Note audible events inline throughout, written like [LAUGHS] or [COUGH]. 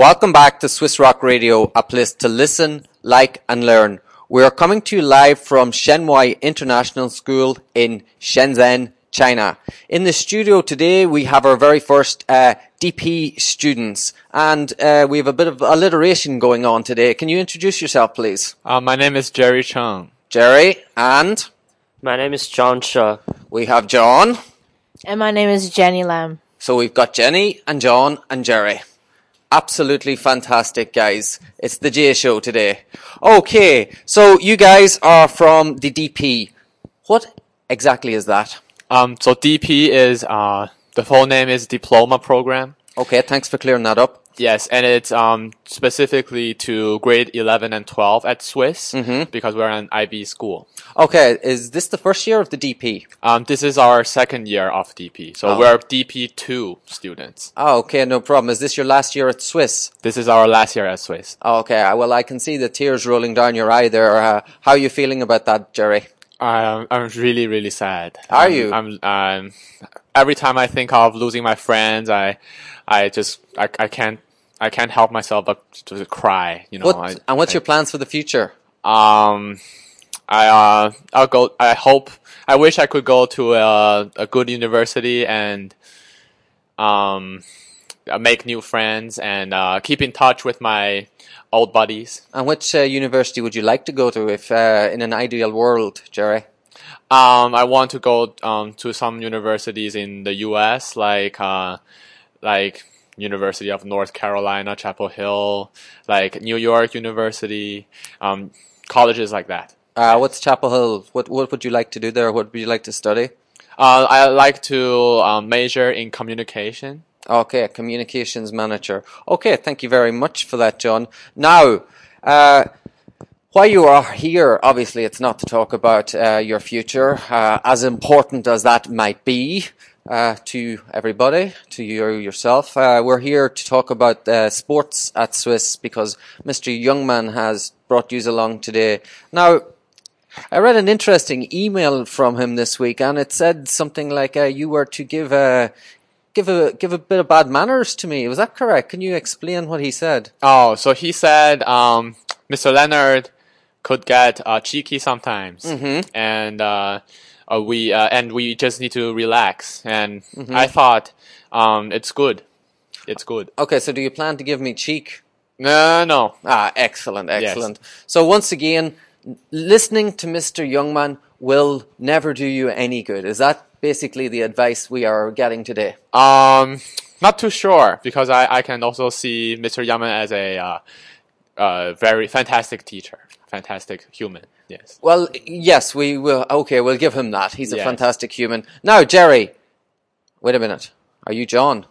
Welcome back to Swiss Rock Radio, a place to listen, like, and learn. We are coming to you live from Shen Wai International School in Shenzhen, China. In the studio today, we have our very first uh, DP students, and uh, we have a bit of alliteration going on today. Can you introduce yourself, please? Uh, my name is Jerry Chung. Jerry, and My name is John Shaw. we have John. And my name is Jenny Lam. So we've got Jenny and John and Jerry. Absolutely fantastic, guys. It's the J Show today. Okay, so you guys are from the DP. What exactly is that? Um, so DP is uh, the full name is Diploma Program. Okay, thanks for clearing that up. Yes, and it's um, specifically to grade 11 and 12 at Swiss because we're an IB school. Okay, is this the first year of the DP? Um, this is our second year of DP, so Oh. we're DP2 students. Oh, okay, no problem. Is this your last year at Swiss? This is our last year at Swiss. Oh, okay, well, I can see the tears rolling down your eye there. Uh, how are you feeling about that, Jerry? I'm, I'm really, really sad. Are I'm- you? I'm, um, every time I think of losing my friends, I, I just, I, I can't, I can't help myself but to cry. You know. What, I, and what's I- your plans for the future? Um, I uh, I'll go. I hope. I wish I could go to a a good university and um, uh, make new friends and uh, keep in touch with my old buddies. And which uh, university would you like to go to if uh, in an ideal world, Jerry? Um, I want to go um to some universities in the U.S. like uh, like University of North Carolina, Chapel Hill, like New York University, um, colleges like that. Uh, what's Chapel Hill? What what would you like to do there? What would you like to study? Uh, I like to um, major in communication. Okay, communications manager. Okay, thank you very much for that, John. Now, uh, why you are here, obviously, it's not to talk about uh, your future, uh, as important as that might be uh, to everybody, to you yourself. Uh, we're here to talk about uh, sports at Swiss because Mr. Youngman has brought you along today. Now, I read an interesting email from him this week, and it said something like uh, you were to give a give a give a bit of bad manners to me. Was that correct? Can you explain what he said? Oh, so he said um, Mr. Leonard could get uh, cheeky sometimes, and uh, we uh, and we just need to relax. And I thought um, it's good. It's good. Okay, so do you plan to give me cheek? No, no. Ah, excellent, excellent. So once again, listening to Mr. Youngman will never do you any good. Is that basically the advice we are getting today? Um, not too sure because I, I can also see Mr. Youngman as a uh, uh, very fantastic teacher, fantastic human. Yes. Well, yes, we will. Okay, we'll give him that. He's a Yes. fantastic human. Now, Jerry, wait a minute. Are you John?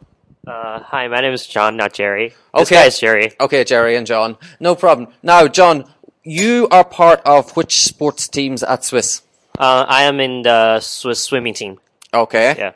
Uh, hi, my name is John, not Jerry. This Okay. guy is Jerry. Okay, Jerry and John. No problem. Now, John, you are part of which sports teams at Swiss? Uh, I am in the Swiss swimming team. Okay. Yeah.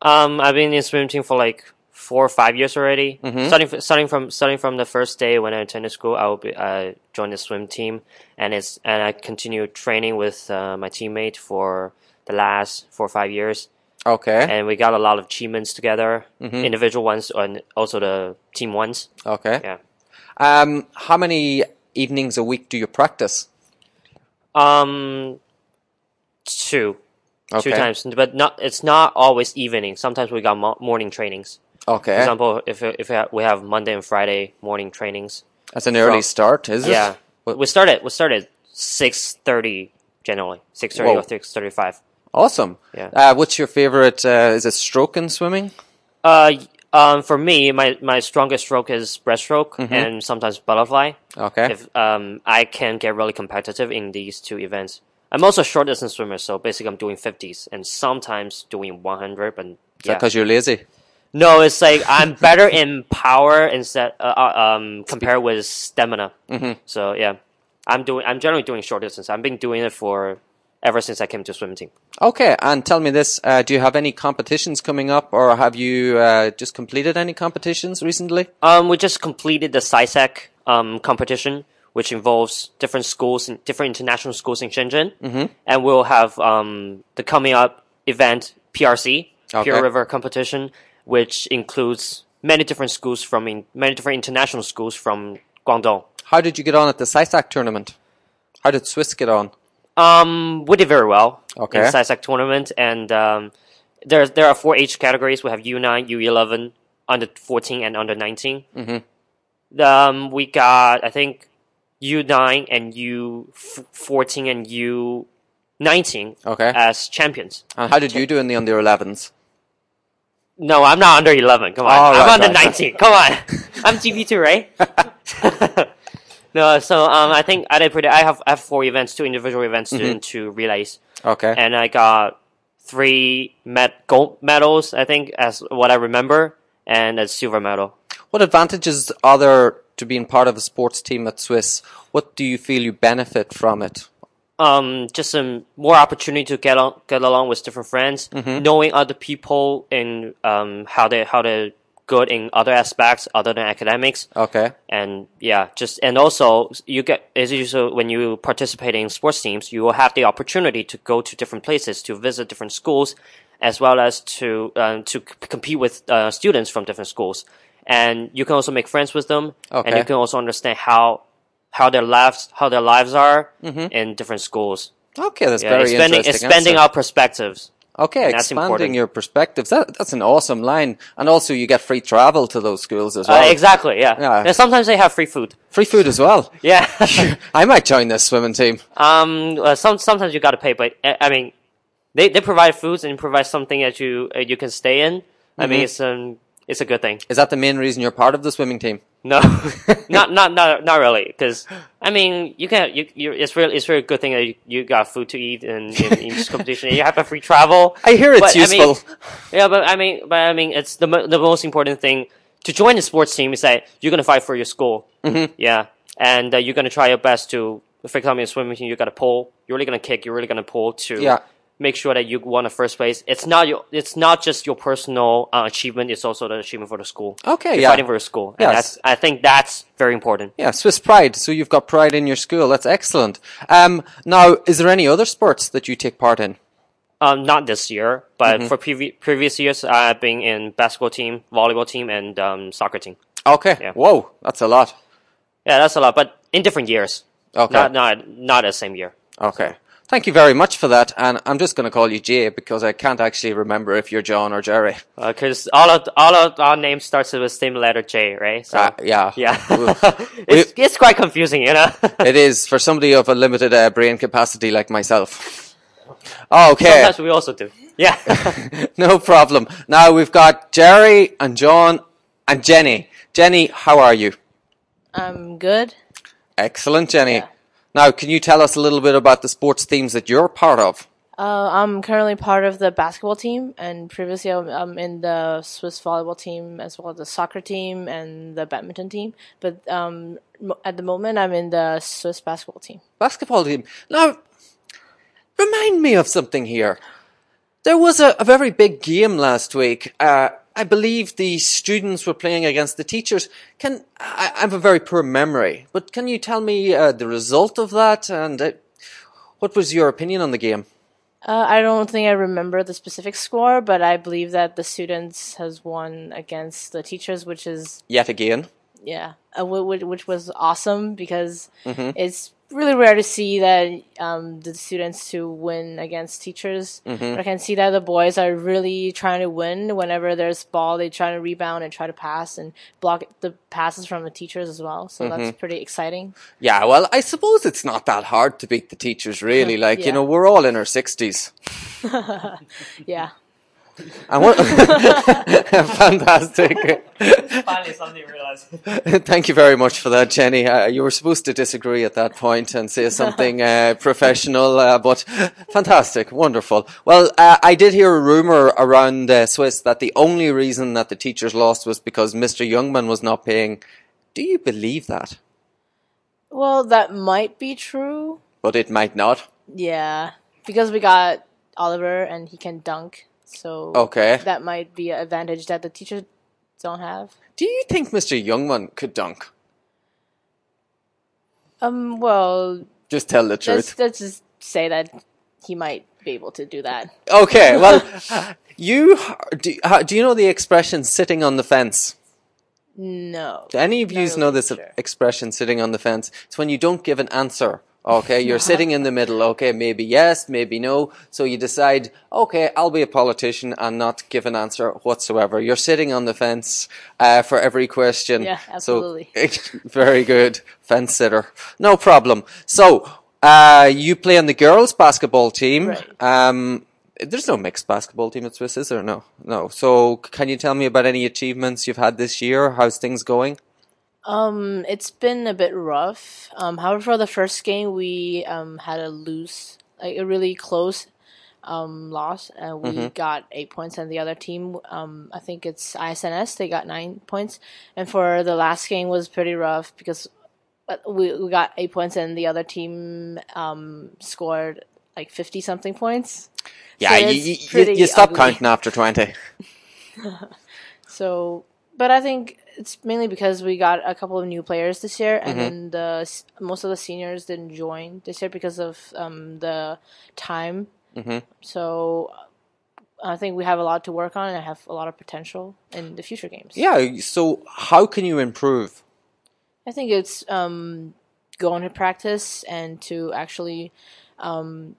Um, I've been in swimming team for like four or five years already. Starting f- starting from starting from the first day when I attended school, I will be uh, join the swim team, and it's and I continue training with uh, my teammate for the last four or five years, Okay. and we got a lot of achievements together, individual ones and also the team ones. Okay. Yeah. Um, how many evenings a week do you practice? Um, two. Okay. Two times, but not. It's not always evening. Sometimes we got mo- morning trainings. Okay. For example, if if we have, Monday and Friday morning trainings. That's an early from- start, is it? Yeah, What- we started we started six thirty generally six thirty or six thirty five. Awesome. Yeah. Uh, what's your favorite? Uh, is it stroke in swimming? Uh, um, for me, my my strongest stroke is breaststroke Mm-hmm. and sometimes butterfly. Okay. If um, I can get really competitive in these two events. I'm also a short distance swimmer, so basically I'm doing fifties and sometimes doing one hundred. But Is that yeah. because you're lazy? No, it's like I'm better in power instead uh, uh, um compared with stamina. Mm-hmm. So yeah, I'm doing. I'm generally doing short distance. I've been doing it for ever since I came to swim team. Okay. And tell me this: uh, Do you have any competitions coming up, or have you uh, just completed any competitions recently? Um, we just completed the SISAC um competition, which involves different schools and different international schools in Shenzhen, mm-hmm. and we'll have um the coming up event PRC Okay. Pearl River competition, which includes many different schools from in, many different international schools from Guangdong. How did you get on at the SISAC tournament? How did Swiss get on? Um, we did very well Okay. in the SISAC tournament, and um, there there are four age categories. We have U nine, U eleven, under fourteen, and under 19 Mm-hmm. Um, we got I think U nine and U fourteen and U nineteen Okay. as champions. And how did you do in the under 11s? No, I'm not under 11. Come on. Oh, I'm right, under right. 19. Come on. [LAUGHS] I'm DP2, right? [LAUGHS] no, so um, I think I did pretty. I have I have four events, two individual events, Mm-hmm. and two relays, Okay. and I got three met gold medals. I think as what I remember, and a silver medal. What advantages are there to being part of a sports team at Swiss? What do you feel you benefit from it? Um, just some more opportunity to get on, get along with different friends, knowing other people and um, how they how they're good in other aspects other than academics. Okay. and yeah, just and also you get as usual when you participate in sports teams, you will have the opportunity to go to different places to visit different schools, as well as to um, to c- compete with uh, students from different schools, and you can also make friends with them, and you can also understand how how their lives how their lives are in different schools. Okay, that's Yeah, very expanding interesting. expanding answer. our perspectives. Okay, that's expanding your perspectives. That, that's an awesome line. And also, you get free travel to those schools as Uh, well. exactly, yeah. Yeah. And sometimes they have free food. Free food as well. [LAUGHS] Yeah. I might join this swimming team. Um, uh, some sometimes you got to pay, but uh, I mean, they they provide foods and provide something that you uh, you can stay in. I mean, it's um it's a good thing. Is that the main reason you're part of the swimming team? No, [LAUGHS] not not not not really, because I mean, you can you you it's really it's really good thing that you, you got food to eat in, in, in [LAUGHS] each competition. and You have a free travel. I hear it's But, I mean, useful. Yeah, but I mean, but I mean, it's the the most important thing to join the sports team is that you're gonna fight for your school. Mm-hmm. Yeah, and uh, you're gonna try your best to. For example, in swimming team, you gotta pull. You're really gonna kick. You're really gonna pull to Yeah. Make sure that you won the first place. It's not your. It's not just your personal uh, achievement. It's also the achievement for the school. Okay, you're yeah. fighting for the school. And Yes. that's. I think that's very important. Yeah, Swiss pride. So you've got pride in your school. That's excellent. Um, now, is there any other sports that you take part in? Um, not this year, but Mm-hmm. for previ- previous years, I've been in basketball team, volleyball team, and um, soccer team. Okay. Yeah. Whoa, that's a lot. Yeah, that's a lot, but in different years. Okay. Not not not the same year. Okay. Thank you very much for that. And I'm just going to call you Jay because I can't actually remember if you're John or Jerry. Because all of all of our names starts with the same letter J, right? So Uh, yeah. yeah, Oof. [LAUGHS] it's it's quite confusing, you know. [LAUGHS] it is for somebody of a limited uh, brain capacity like myself. Okay. Sometimes we also do. Yeah. [LAUGHS] no problem. Now we've got Jerry and John and Jenny. Jenny, how are you? I'm good. Excellent, Jenny. Yeah. Now, can you tell us a little bit about the sports teams that you're part of? Uh, I'm currently part of the basketball team, and previously I'm, I'm in the Swiss volleyball team as well as the soccer team and the badminton team. But um, at the moment, I'm in the Swiss basketball team. Basketball team. Now, remind me of something here. There was a, a very big game last week. Uh, I believe the students were playing against the teachers. Can I, I have a very poor memory, but can you tell me uh, the result of that and uh, what was your opinion on the game? Uh, I don't think I remember the specific score, but I believe that the students has won against the teachers, which is Yet again. yeah, uh, which, which was awesome because Mm-hmm. it's really rare to see that um, the students to win against teachers. Mm-hmm. But I can see that the boys are really trying to win whenever there's ball. They try to rebound and try to pass and block the passes from the teachers as well. So Mm-hmm. that's pretty exciting. Yeah, well, I suppose it's not that hard to beat the teachers, really. [LAUGHS] Like, you know, we're all in our 60s. [LAUGHS] Yeah. And what [LAUGHS] [LAUGHS] fantastic. [LAUGHS] Finally, somebody realized. Thank you very much for that, Jenny. Uh, you were supposed to disagree at that point and say something uh, professional, uh, but fantastic, wonderful. Well, uh, I did hear a rumor around uh, Swiss that the only reason that the teachers lost was because Mr. Youngman was not paying. Do you believe that? Well, that might be true. But it might not. Yeah, because we got Oliver and he can dunk. So Okay. that might be an advantage that the teachers don't have. Do you think Mr. Youngman could dunk? Um. Well, Just tell the let's truth. let's just say that he might be able to do that. Okay, [LAUGHS] well, you do, do you know the expression "sitting on the fence"? No. Do any of you really know this sure. expression, sitting on the fence? It's when you don't give an answer. Okay, you're [LAUGHS] sitting in the middle. Okay, maybe yes, maybe no. So you decide, okay, I'll be a politician and not give an answer whatsoever. You're sitting on the fence uh, for every question. Yeah, absolutely. So, [LAUGHS] very good, fence sitter. No problem. So uh, you play on the girls' basketball team. Right. Um, there's no mixed basketball team at Swiss, is there? No, no. So can you tell me about any achievements you've had this year? How's things going? Um, it's been a bit rough. Um, however, for the first game, we um had a lose, like a really close um loss, and we got eight points, and the other team, um, I think it's ISNS, they got nine points, and for the last game was pretty rough because uh, we we got eight points, and the other team um scored like fifty something points. Yeah, So you, you, you, you stop ugly. counting after 20. [LAUGHS] So, but I think it's mainly because we got a couple of new players this year, and Mm-hmm. then the most of the seniors didn't join this year because of um, the time. Mm-hmm. So, I think we have a lot to work on, and I have a lot of potential in the future games. Yeah, so how can you improve? I think it's um, going to practice and to actually um,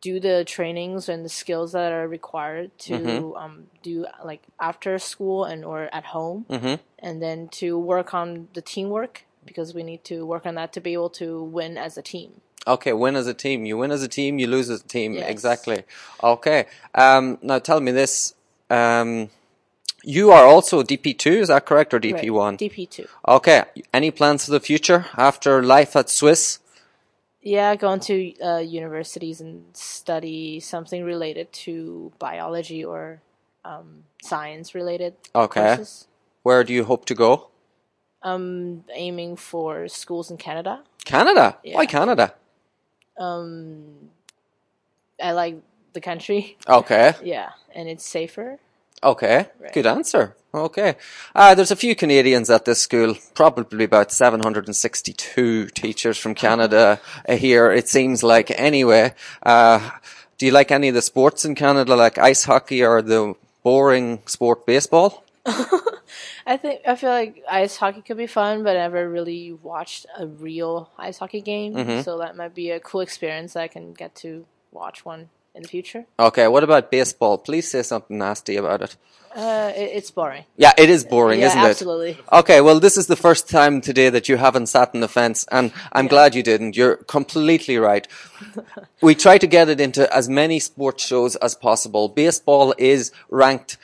do the trainings and the skills that are required to Mm-hmm. um, do like after school and or at home, Mhm. and then to work on the teamwork because we need to work on that to be able to win as a team. Okay, win as a team. You win as a team, you lose as a team. Yes. Exactly. Okay. Um, now tell me this. Um, you are also DP2, is that correct, or DP1? DP two. Okay. Any plans for the future after life at Swiss? Yeah, going to uh, universities and study something related to biology or um, science related Okay. courses. Where do you hope to go? I'm aiming for schools in Canada. Canada. Why Canada? Um, I like the country. Okay. [LAUGHS] Yeah, and it's safer. Okay, Right. good answer. Okay. Uh, there's a few Canadians at this school, probably about 762 teachers from Canada [LAUGHS] here, it seems like. Anyway, uh, do you like any of the sports in Canada, like ice hockey or the boring sport baseball? [LAUGHS] I think I feel like ice hockey could be fun, but I never really watched a real ice hockey game, Mm-hmm. so that might be a cool experience. that I can get to watch one in the future. Okay, what about baseball? Please say something nasty about it. Uh, it, it's boring. Yeah, it is boring, yeah, isn't it? absolutely. Okay, well, this is the first time today that you haven't sat on the fence, and I'm glad you didn't. You're completely right. [LAUGHS] we try to get it into as many sports shows as possible. Baseball is ranked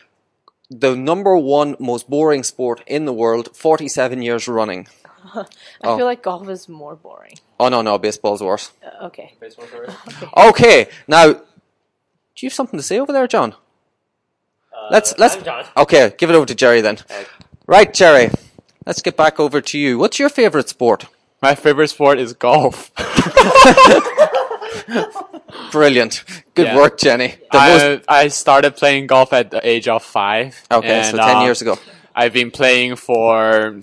the number one most boring sport in the world, 47 years running. [LAUGHS] I Oh. feel like golf is more boring. Oh, no, no, baseball's worse. Uh, okay. [LAUGHS] Okay, now, do you have something to say over there, John? let's, let's, John. okay, give it over to Jerry then. Right, Jerry, let's get back over to you. What's your favorite sport? My favorite sport is golf. [LAUGHS] [LAUGHS] Brilliant. Good Yeah. work, Jenny. The most- I, I started playing golf at the age of five. okay, so 10 uh, years ago. I've been playing for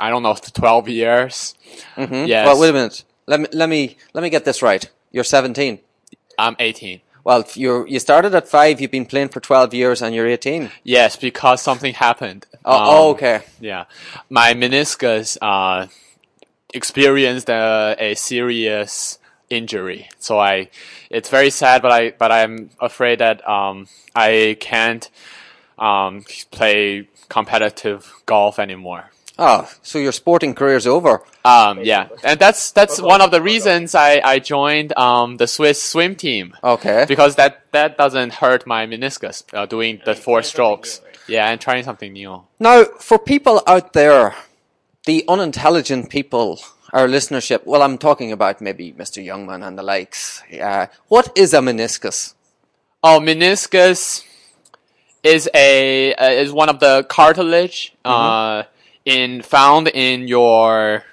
I don't know twelve years. Mm-hmm. Yes, Well, wait a minute. Let me, let me, let me get this right. You're 17. I'm eighteen. Well, you're, you started at five, you've been playing for 12 years and you're 18. Yes, because something happened. Oh, Um, oh, okay. Yeah, my meniscus uh, experienced a, a serious injury, so I. It's very sad, but I but I'm afraid that um, I can't um, play competitive golf anymore. Oh, so your sporting career's over. Um, yeah, and that's that's one of the reasons I, I joined um, the Swiss swim team Okay. because that that doesn't hurt my meniscus uh, doing the four strokes. Yeah, and trying something new. Now, for people out there, the unintelligent people, our listenership, well, I'm talking about maybe Mr. Youngman and the likes. Uh, what is a meniscus? Oh, meniscus is a uh, is one of the cartilage uh, in found in your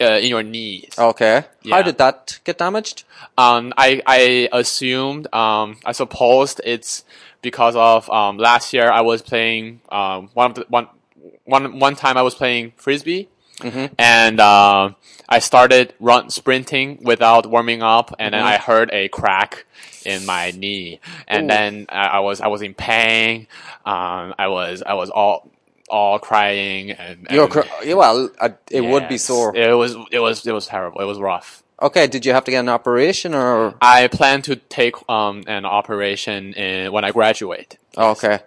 uh, in your knees. Okay. How did that get damaged? Um, I I assumed um, I supposed it's because of um, last year I was playing um, one of the, one one one time I was playing frisbee. And uh, I started run sprinting without warming up, and then I heard a crack in my knee, and Ooh. then I, I was I was in pain. Um, I was I was all all crying and, You're and- cr- yeah, well, uh, it would be Yes. sore. It was it was it was terrible. It was rough. Okay, did you have to get an operation or? I plan to take um an operation in, when I graduate. Okay,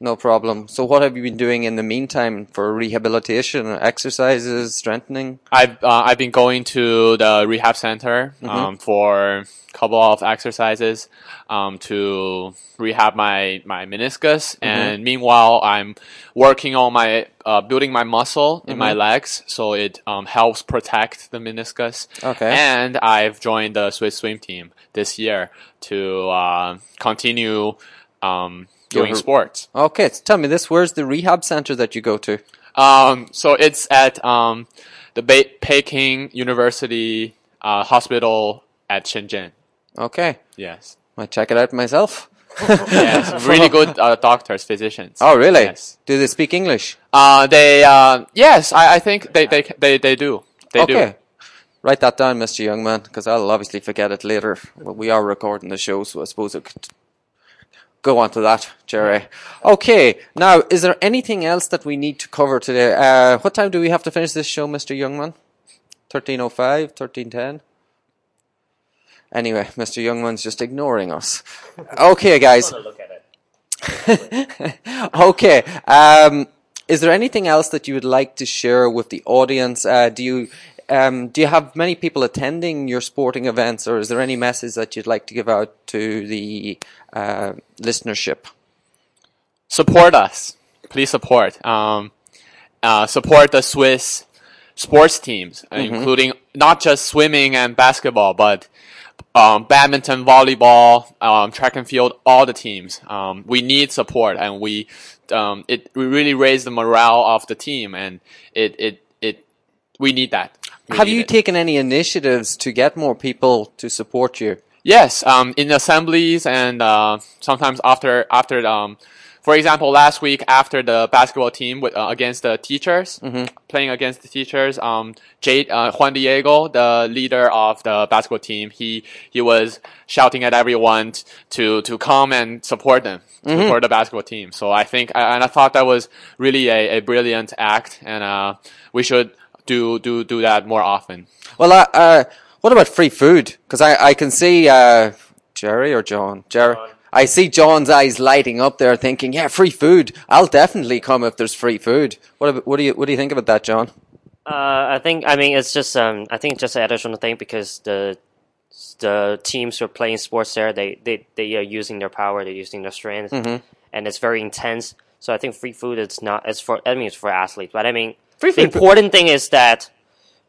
no problem. So, what have you been doing in the meantime for rehabilitation, exercises, strengthening? I've uh, I've been going to the rehab center um, for a couple of exercises um, to rehab my my meniscus, and meanwhile I'm working on my uh, building my muscle in my legs, so it um, helps protect the meniscus. Okay. and I've joined the Swiss swim team this year to uh, continue um, doing sports. Okay, so tell me this: Where's the rehab center that you go to? Um, so it's at um, the Be- Peking University uh, Hospital at Shenzhen. Okay, Yes. might check it out myself. [LAUGHS] Yes. really good uh, doctors, physicians. Oh, really? Yes. Do they speak English? Uh, they, uh, yes, I, I think they, they, they, they do. They okay. do. Write that down, Mr. Youngman, because I'll obviously forget it later. Well, we are recording the show, so I suppose I could go on to that, Jerry. Okay, now, is there anything else that we need to cover today? Uh, what time do we have to finish this show, Mr. Youngman? 13.05, 13.10? Anyway, Mr. Youngman's just ignoring us. Okay, guys. look at it. [LAUGHS] okay. Um, is there anything else that you would like to share with the audience? Uh, do you um, do you have many people attending your sporting events, or is there any message that you'd like to give out to the uh, listenership? Support us. Please support. Um, uh, support the Swiss sports teams, uh, including not just swimming and basketball, but um, badminton, volleyball, um, track and field, all the teams. Um, we need support, and we um, it we really raise the morale of the team, and it it we need that. We have need you it. taken any initiatives to get more people to support you? Yes, um, in assemblies and uh, sometimes after after um, for example, last week after the basketball team with, uh, against the teachers, playing against the teachers, um, Jade, uh, Juan Diego, the leader of the basketball team, he he was shouting at everyone t- to to come and support them, support the basketball team. So I think, and I thought that was really a, a brilliant act, and uh, we should do do do that more often. Well, uh, uh, what about free food? Because I, I can see uh, Jerry or John. Jerry. John. I see John's eyes lighting up there, thinking, "Yeah, free food. I'll definitely come if there's free food." What about, what do you what do you think about that, John? Uh, I think I mean it's just um I think it's just an additional thing because the the teams who are playing sports there they they, they are using their power they're using their strength and it's very intense so I think free food is not it's for I mean it's for athletes but I mean Free the important thing is that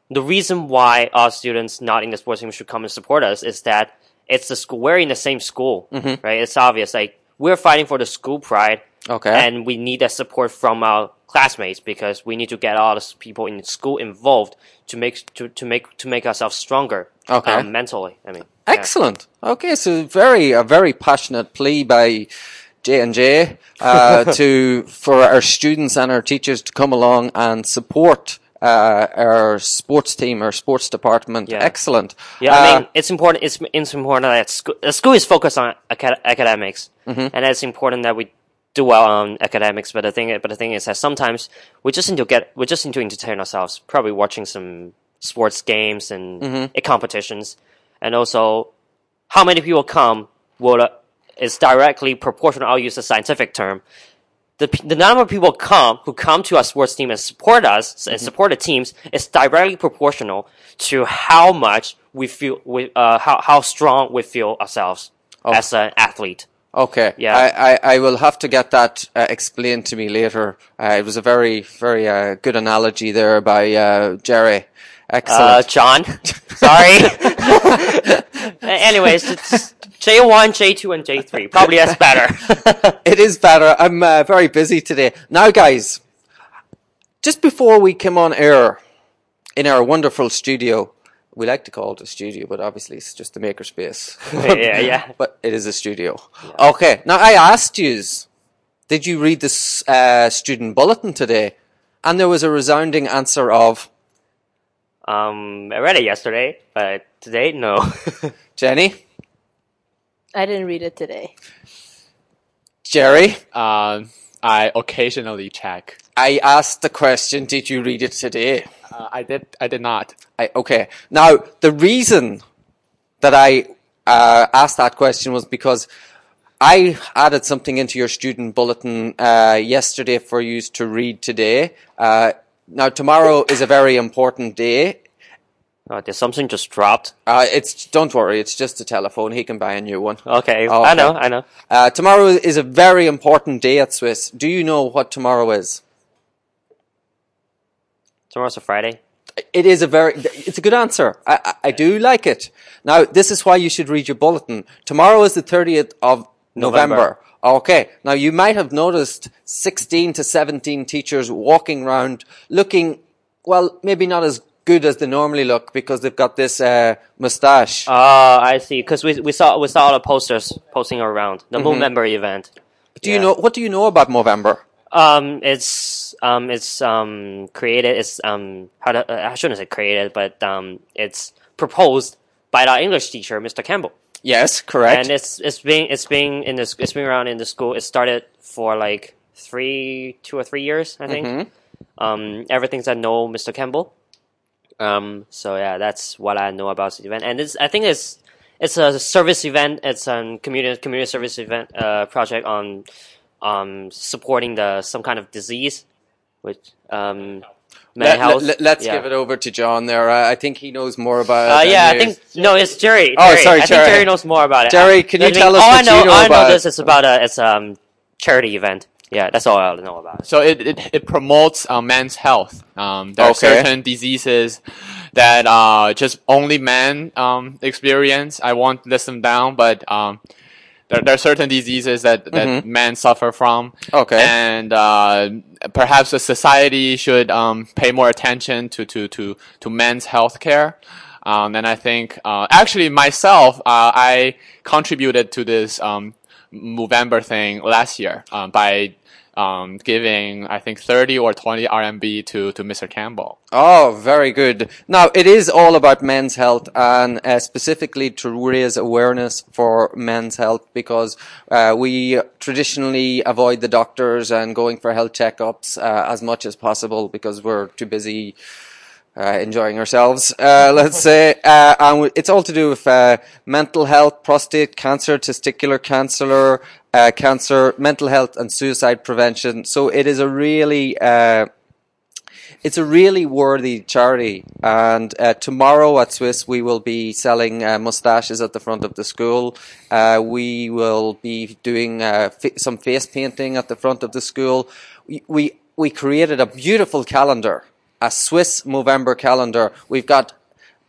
the reason why our students not in the sports team should come and support us is that it's the school we're in the same school right it's obvious like we're fighting for the school pride Okay. and we need that support from our classmates because we need to get all the people in school involved to make to, to make to make ourselves stronger Okay. um, mentally i mean yeah. Excellent. Okay, so very a very passionate plea by J and J uh, [LAUGHS] to for our students and our teachers to come along and support uh, our sports team, our sports department. Yeah. Excellent. Yeah, I Uh, mean, it's important. It's, it's important that school, school is focused on acad- academics, Mm-hmm. and it's important that we do well on academics. But the thing, but the thing is that sometimes we just need to get, we just need to entertain ourselves. Probably watching some sports games and Mm-hmm. competitions, and also how many people come will uh, is directly proportional. I'll use a scientific term. The, the number of people come who come to our sports team and support us Mm-hmm. and support the teams is directly proportional to how much we feel we, uh, how how strong we feel ourselves as an athlete. Okay. Yeah. I, I, I will have to get that uh, explained to me later. Uh, it was a very, very uh, good analogy there by uh, Jerry. Uh, Excellent. John, [LAUGHS] sorry. Anyways, it's J one, J two, and J three. Probably that's better. [LAUGHS] it is better. I'm uh, very busy today. Now, guys, just before we came on air in our wonderful studio, we like to call it a studio, but obviously it's just the makerspace. [LAUGHS] yeah, yeah. but it is a studio. Okay. Now, I asked you, did you read this uh, student bulletin today? And there was a resounding answer of Um, I read it yesterday, but today, no. [LAUGHS] Jenny, I didn't read it today. Jerry. Uh, I occasionally check. I asked the question, did you read it today? Uh, I did. I did not. I, okay. Now, the reason that I uh, asked that question was because I added something into your student bulletin uh, yesterday for you to read today. Now, tomorrow is a very important day. Uh, did something just dropped? Uh, it's don't worry, it's just a telephone. He can buy a new one. Okay, Okay. I know, I know. Uh, tomorrow is a very important day at Swiss. Do you know what tomorrow is? Tomorrow's a Friday. It is a very, it's a good answer. I, I, I do like it. Now, this is why you should read your bulletin. Tomorrow is the 30th of November. November. Okay. Now, you might have noticed 16 to 17 teachers walking around looking, well, maybe not as good as they normally look because they've got this, uh, mustache. Ah, I see. Because we we saw we saw all the posters posting around the Movember event. do you know, what do you know about Movember? Um, it's um, it's um, created. It's um, how to, uh, I shouldn't say created, but um, it's proposed by our English teacher, Mr. Campbell, Yes, correct. and it's it's being it's being in this it's been around in the school. It started for like three, two or three years, I think. Mm-hmm. Um, everything's I know, Mr. Campbell. Um, so yeah, that's what I know about the event, and it's I think it's it's a service event. It's a community community service event uh, project on um, supporting the some kind of disease, which um, mental health. Let, us yeah. give it over to John there. Uh, I think he knows more about Uh, it. than yeah, I you. think no, it's Jerry. Oh, Jerry. sorry, I Jerry. think Jerry knows more about it. Jerry, can you I think tell us all what I know, you know all I know this is about a it's um charity event. Yeah, that's all I know about it. So it it, it promotes uh, men's health. Um, there are certain diseases that uh, just only men um, experience. I won't list them down, but um, there, there are certain diseases that, that men suffer from. Mm-hmm. Okay. And uh, perhaps the society should um, pay more attention to, to, to, to men's health care. Um, and I think, uh, actually myself, uh, I contributed to this um, Movember thing last year um, by um, giving, I think, 30 or 20 RMB to, to Mr. Campbell. Oh, very good. Now, it is all about men's health and uh, specifically to raise awareness for men's health because uh, we traditionally avoid the doctors and going for health checkups uh, as much as possible because we're too busy uh, enjoying ourselves, uh, let's [LAUGHS] say. Uh, and it's all to do with uh, mental health, prostate cancer, testicular cancer, uh, cancer, mental health, and suicide prevention. So it is a really uh, it's a really worthy charity. And uh, tomorrow at Swiss, we will be selling uh, mustaches at the front of the school. Uh, we will be doing some face painting at the front of the school. We, we we created a beautiful calendar, a Swiss Movember calendar. We've got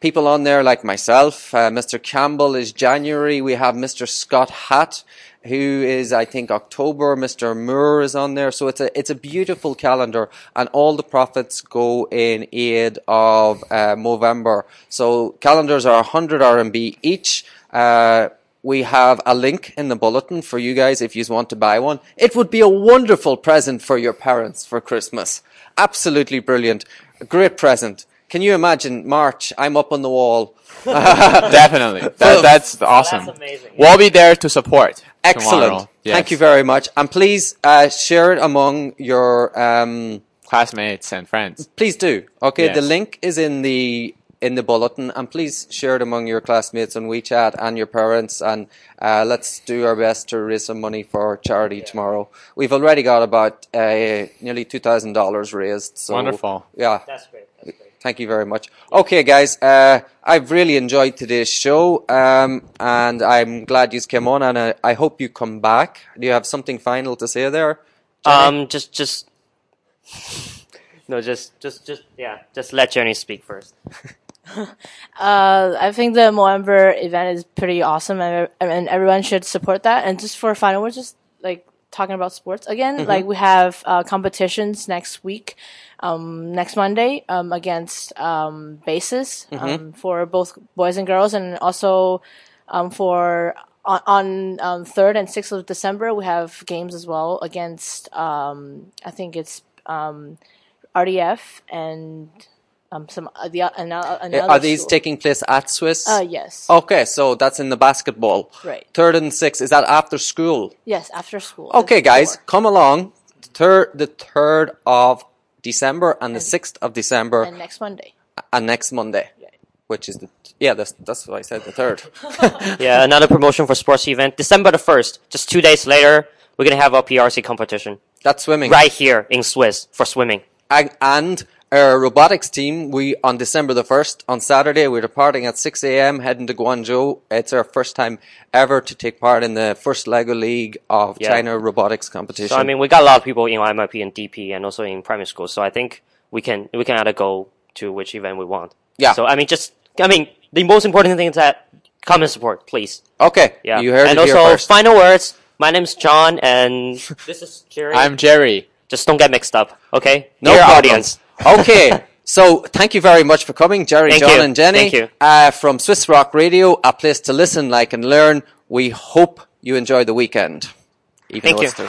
people on there like myself. Uh, Mr. Campbell is January. We have Mr. Scott Hatt, who is I think October. Mr. Moore is on there. So it's a it's a beautiful calendar, and all the profits go in aid of uh, Movember. So calendars are 100 RMB each. Uh, we have a link in the bulletin for you guys if you want to buy one. It would be a wonderful present for your parents for Christmas. Absolutely brilliant. A great present. Can you imagine March? I'm up on the wall. [LAUGHS] [LAUGHS] Definitely. That, that's awesome. That's amazing. We'll be there to support. Excellent. Yes. Thank you very much. And please uh, share it among your. Um, Classmates and friends. please do. Okay, the link is in the in the bulletin, and please share it among your classmates on WeChat and your parents. And uh, let's do our best to raise some money for charity tomorrow. We've already got about uh, nearly two thousand dollars raised. So Wonderful. Yeah. That's great. That's great. Thank you very much. Okay, guys, uh, I've really enjoyed today's show, um, and I'm glad you came on, and I, I hope you come back. Do you have something final to say there? Jenny? Um, just just [LAUGHS] no, just just just yeah, just let Jenny speak first. [LAUGHS] [LAUGHS] Uh, I think the Movember event is pretty awesome, and, and everyone should support that. And just for final, we're just like talking about sports again, like we have uh, competitions next week, um, next Monday, um, against um, BASIS um, for both boys and girls, and also um, for on, on um, third and sixth of December we have games as well against um, I think it's um, RDF and um, some uh, the another, another Are these school. taking place at Swiss? Uh, yes. Okay, so that's in the basketball. Right. Third and sixth, is that after school? Yes, after school. Okay, It's guys, four. come along. third, the third of December and the sixth of December, And next Monday. and next Monday, which is the yeah, that's that's what I said, the third. [LAUGHS] [LAUGHS] Yeah, another promotion for sports event. December the first, just two days later, we're gonna have our PRC competition That's swimming, right here in Swiss for swimming. And, and our robotics team, we on December the first, on Saturday, we're departing at six a.m. heading to Guangzhou. It's our first time ever to take part in the first Lego League of Yeah. China robotics competition. So I mean, we got a lot of people in MYP and DP, and also in primary school. So I think we can we can either go to which event we want. Yeah. So I mean, just I mean, the most important thing is that come and support, please. okay, Yeah. you heard and it here also first. final words. My name's John, and [LAUGHS] this is Jerry. I'm Jerry. just don't get mixed up, okay? No Dear problem. audience. Okay. So thank you very much for coming, Jerry, Thank John, you. and Jenny. Thank you. Uh, from Swiss Rock Radio, a place to listen, like, and learn. We hope you enjoy the weekend. Even Thank you.